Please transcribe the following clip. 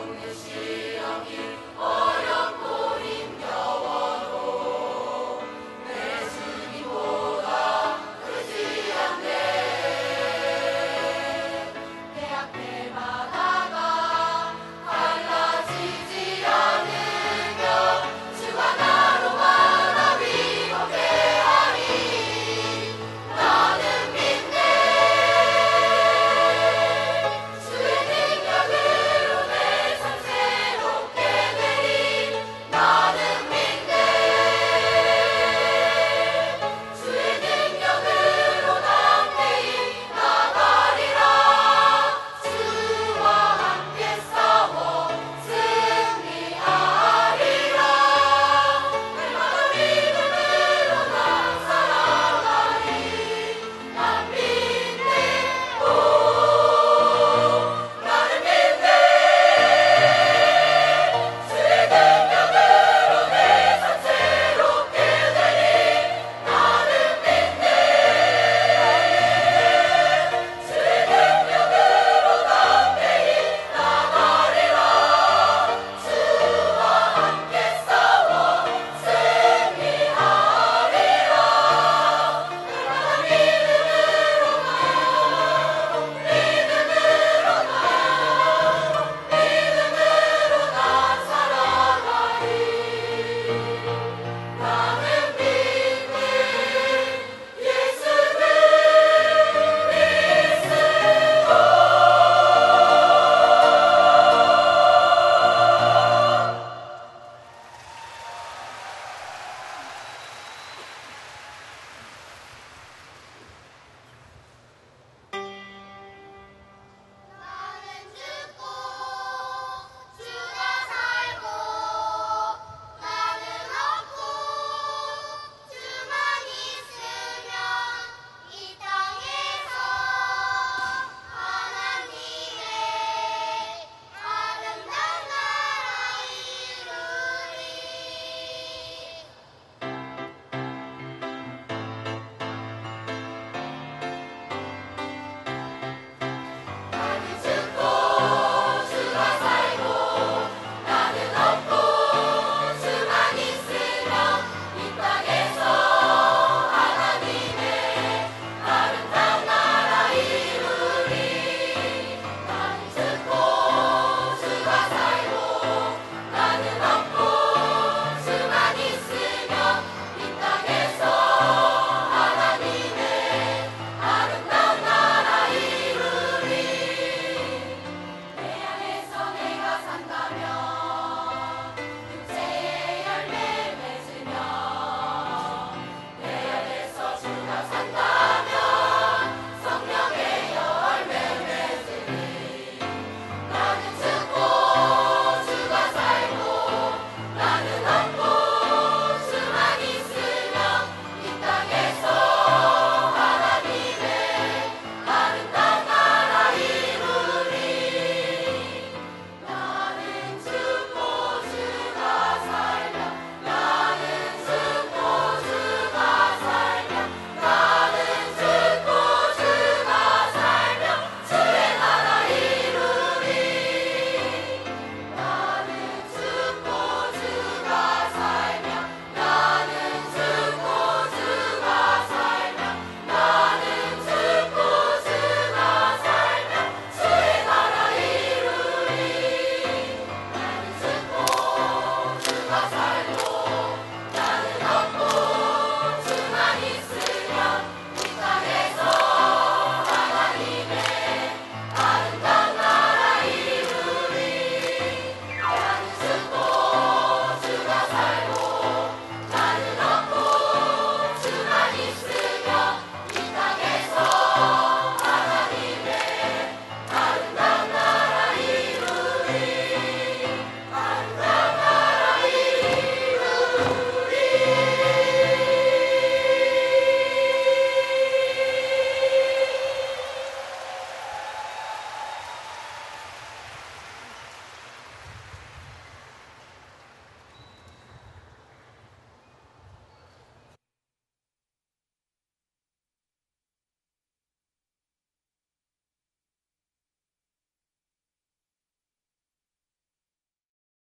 on the.